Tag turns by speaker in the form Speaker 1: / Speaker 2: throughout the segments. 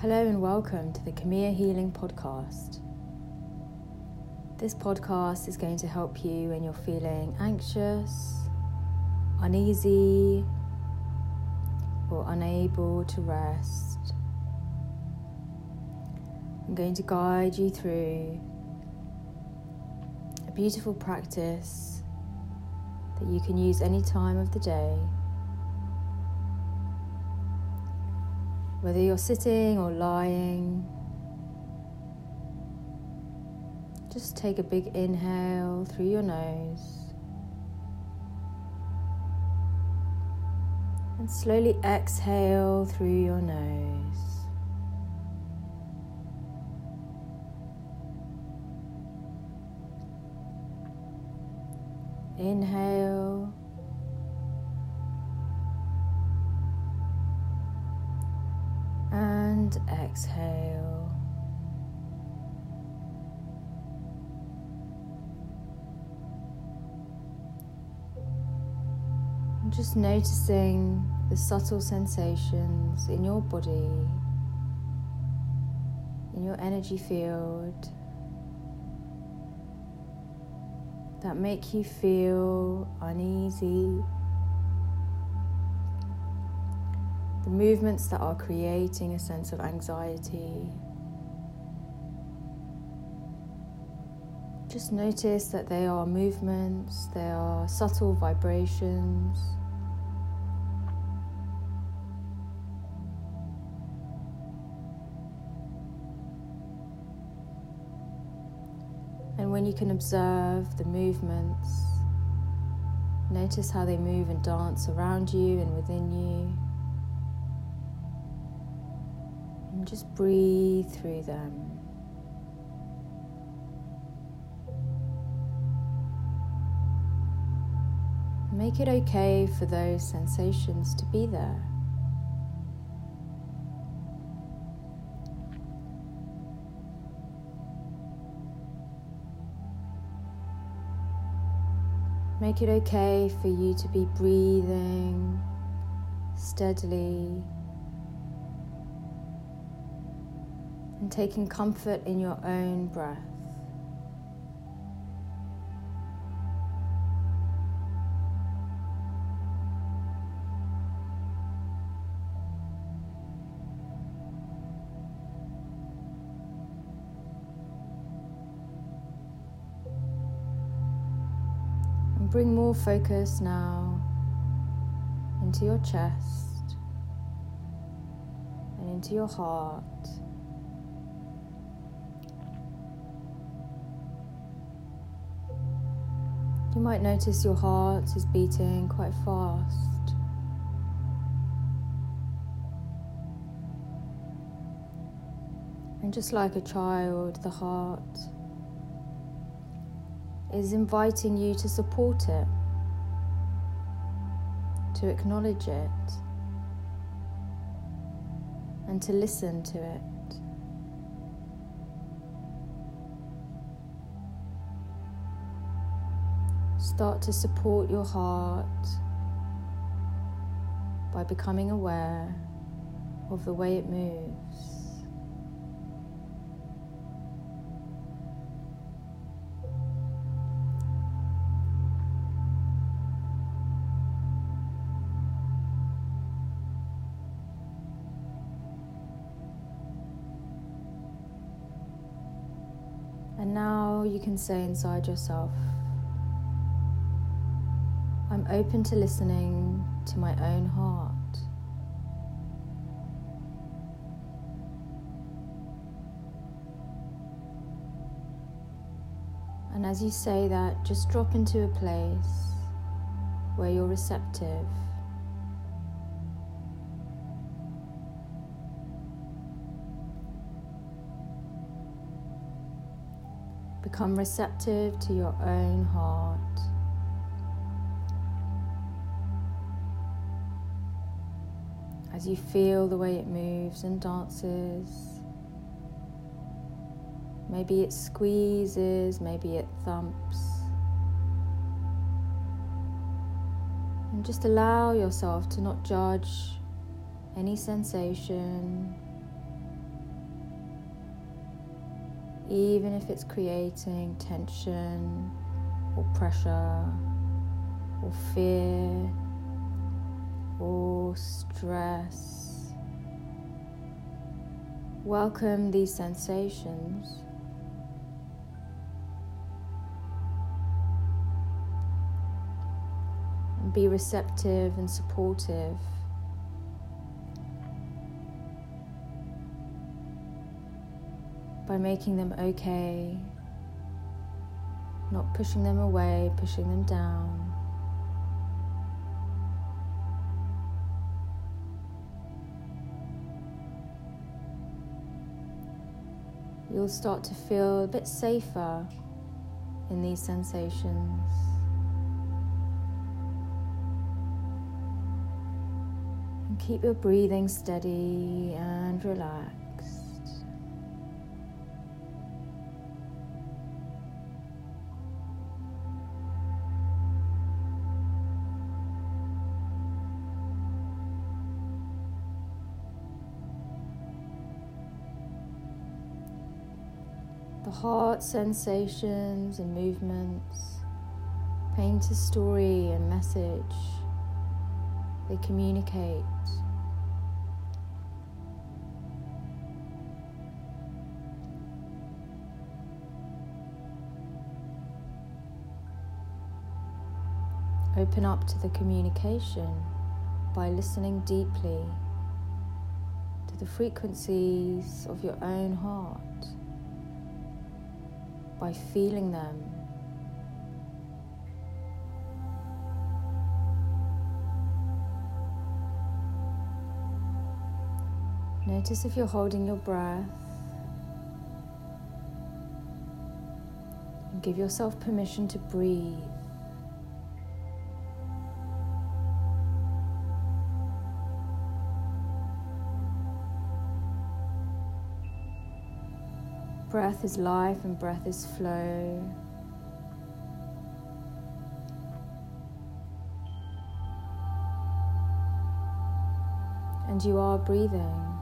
Speaker 1: Hello and welcome to the Camilla Healing Podcast. This podcast is going to help you when you're feeling anxious, uneasy, or unable to rest. I'm going to guide you through a beautiful practice that you can use any time of the day whether you're sitting or lying. Just take a big inhale through your nose and slowly exhale through your nose. Inhale. Just noticing the subtle sensations in your body, in your energy field that make you feel uneasy the movements that are creating a sense of anxiety. Just notice that they are movements, they are subtle vibrations. And when you can observe the movements, notice how they move and dance around you and within you. And just breathe through them. Make it okay for those sensations to be there. Make it okay for you to be breathing steadily and taking comfort in your own breath. Bring more focus now into your chest and into your heart. You might notice your heart is beating quite fast. And just like a child, the heart is inviting you to support it, to acknowledge it, and to listen to it. Start to support your heart by becoming aware of the way it moves. Now you can say inside yourself, I'm open to listening to my own heart. And as you say that, just drop into a place where you're receptive. Become receptive to your own heart. as you feel the way it moves and dances. Maybe it squeezes, maybe it thumps. And just allow yourself to not judge any sensation even if it's creating tension or pressure or fear or stress. Welcome these sensations. And be receptive and supportive. By making them okay, not pushing them away, pushing them down. you'll start to feel a bit safer in these sensations. And keep your breathing steady and relaxed. The heart sensations and movements paint a story and message. They communicate. Open up to the communication by listening deeply to the frequencies of your own heart by feeling them. Notice if you're holding your breath. And give yourself permission to breathe. Breath is life and breath is flow. And you are breathing.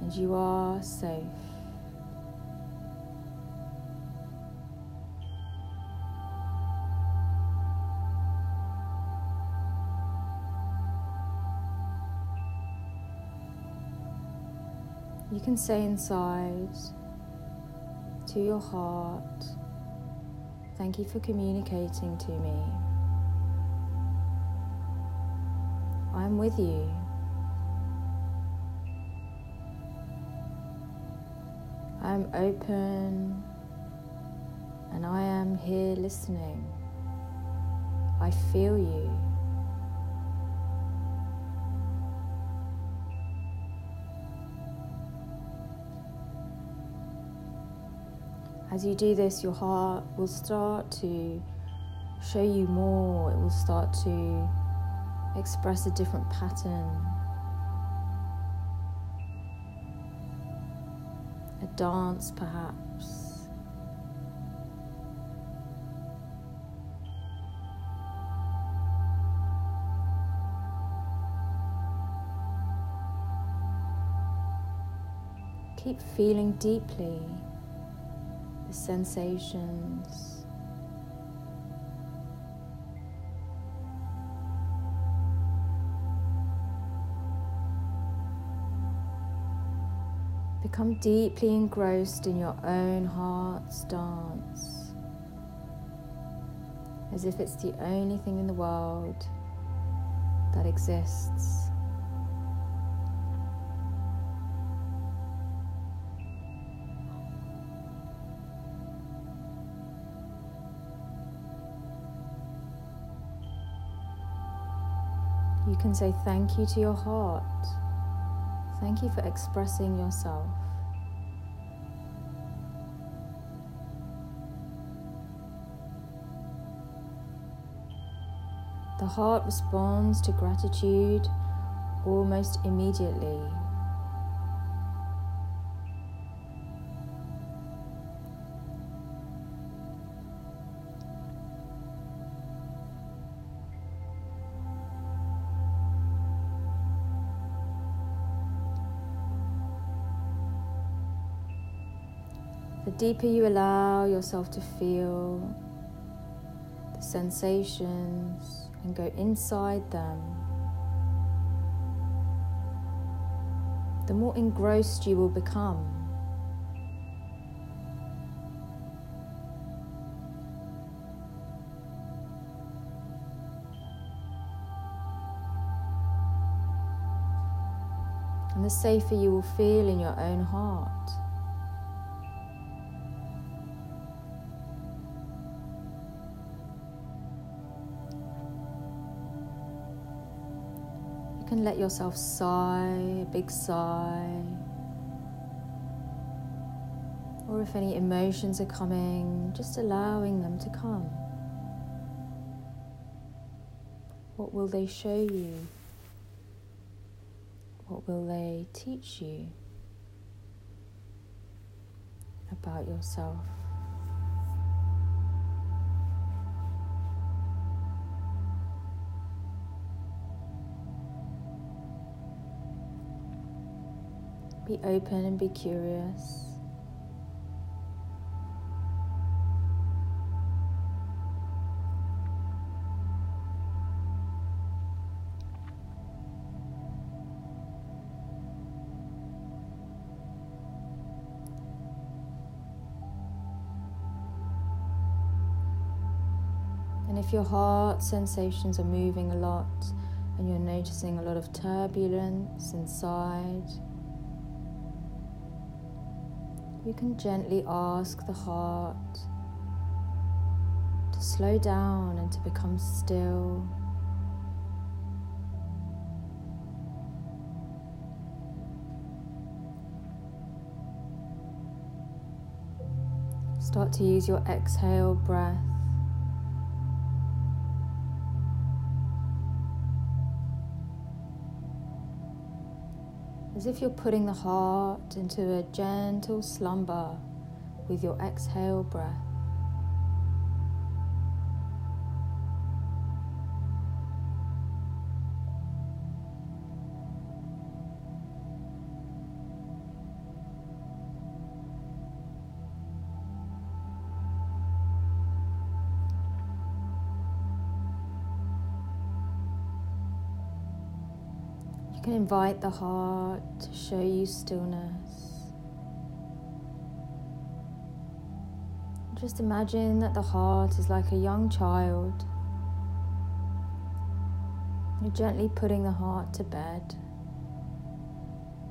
Speaker 1: And you are safe. You can say inside to your heart, Thank you for communicating to me. I'm with you. I'm open and I am here listening. I feel you. As you do this, your heart will start to show you more, it will start to express a different pattern. A dance, perhaps. Keep feeling deeply the sensations. Become deeply engrossed in your own heart's dance, as if it's the only thing in the world that exists. Can say thank you to your heart. Thank you for expressing yourself. The heart responds to gratitude almost immediately. The deeper you allow yourself to feel the sensations and go inside them, the more engrossed you will become. And the safer you will feel in your own heart. Let yourself sigh, a big sigh. Or if any emotions are coming, just allowing them to come. What will they show you? What will they teach you about yourself? Be open and be curious. And if your heart sensations are moving a lot and you're noticing a lot of turbulence inside, you can gently ask the heart to slow down and to become still. Start to use your exhale breath as if you're putting the heart into a gentle slumber with your exhale breath. You can invite the heart to show you stillness. Just imagine that the heart is like a young child. You're gently putting the heart to bed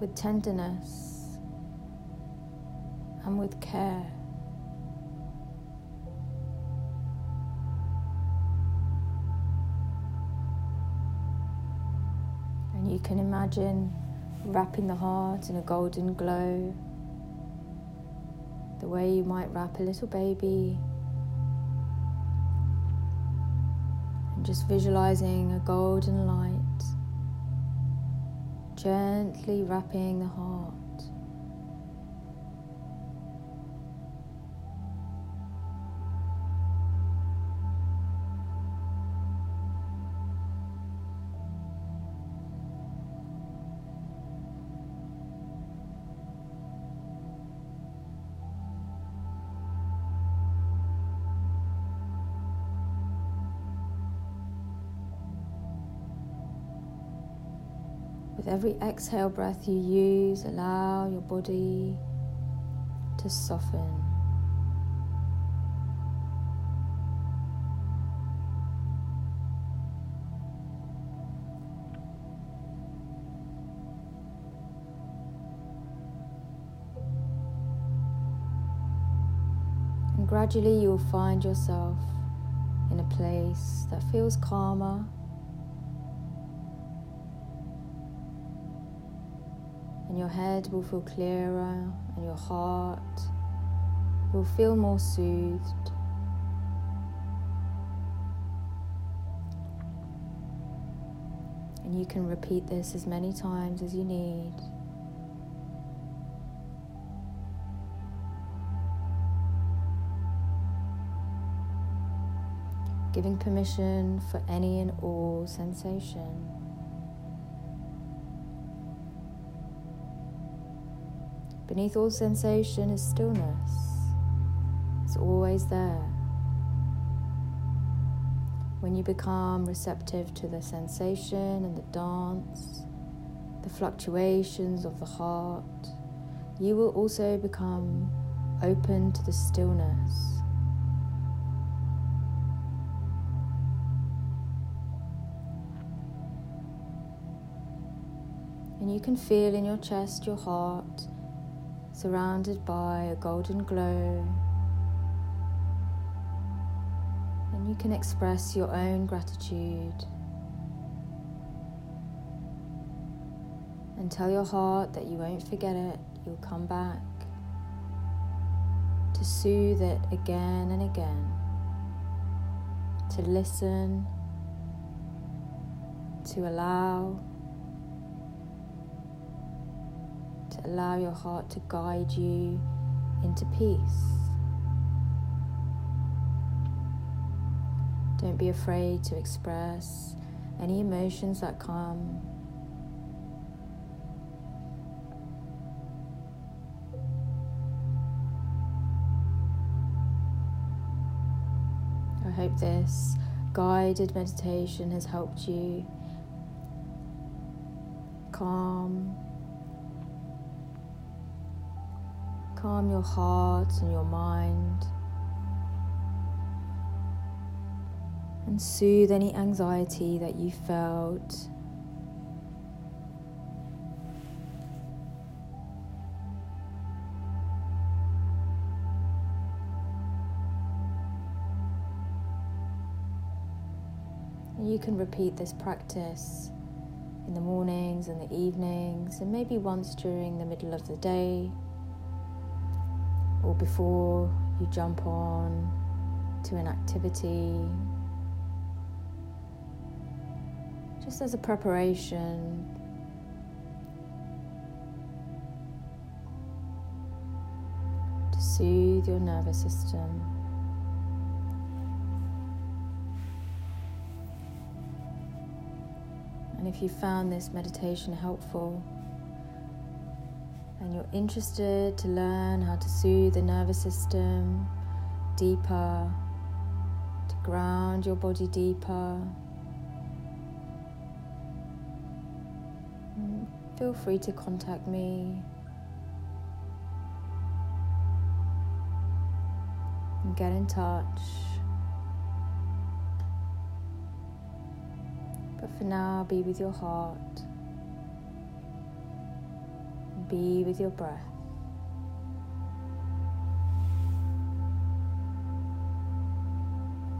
Speaker 1: with tenderness and with care. You can imagine wrapping the heart in a golden glow, the way you might wrap a little baby. And just visualizing a golden light gently wrapping the heart. With every exhale breath you use, allow your body to soften. And gradually you will find yourself in a place that feels calmer. And your head will feel clearer, and your heart will feel more soothed. And you can repeat this as many times as you need. Giving permission for any and all sensation. Beneath all sensation is stillness. It's always there. When you become receptive to the sensation and the dance, the fluctuations of the heart, you will also become open to the stillness. And you can feel in your chest your heart surrounded by a golden glow. And you can express your own gratitude. And tell your heart that you won't forget it, you'll come back to soothe it again and again, to listen, to allow. Allow your heart to guide you into peace. Don't be afraid to express any emotions that come. I hope this guided meditation has helped you calm Calm your heart and your mind. And soothe any anxiety that you felt. you can repeat this practice in the mornings and the evenings, and maybe once during the middle of the day or before you jump on to an activity, just as a preparation. to Soothe your nervous system. And if you found this meditation helpful, and you're interested to learn how to soothe the nervous system deeper, to ground your body deeper, mm, feel free to contact me. And get in touch. But for now, be with your heart be with your breath.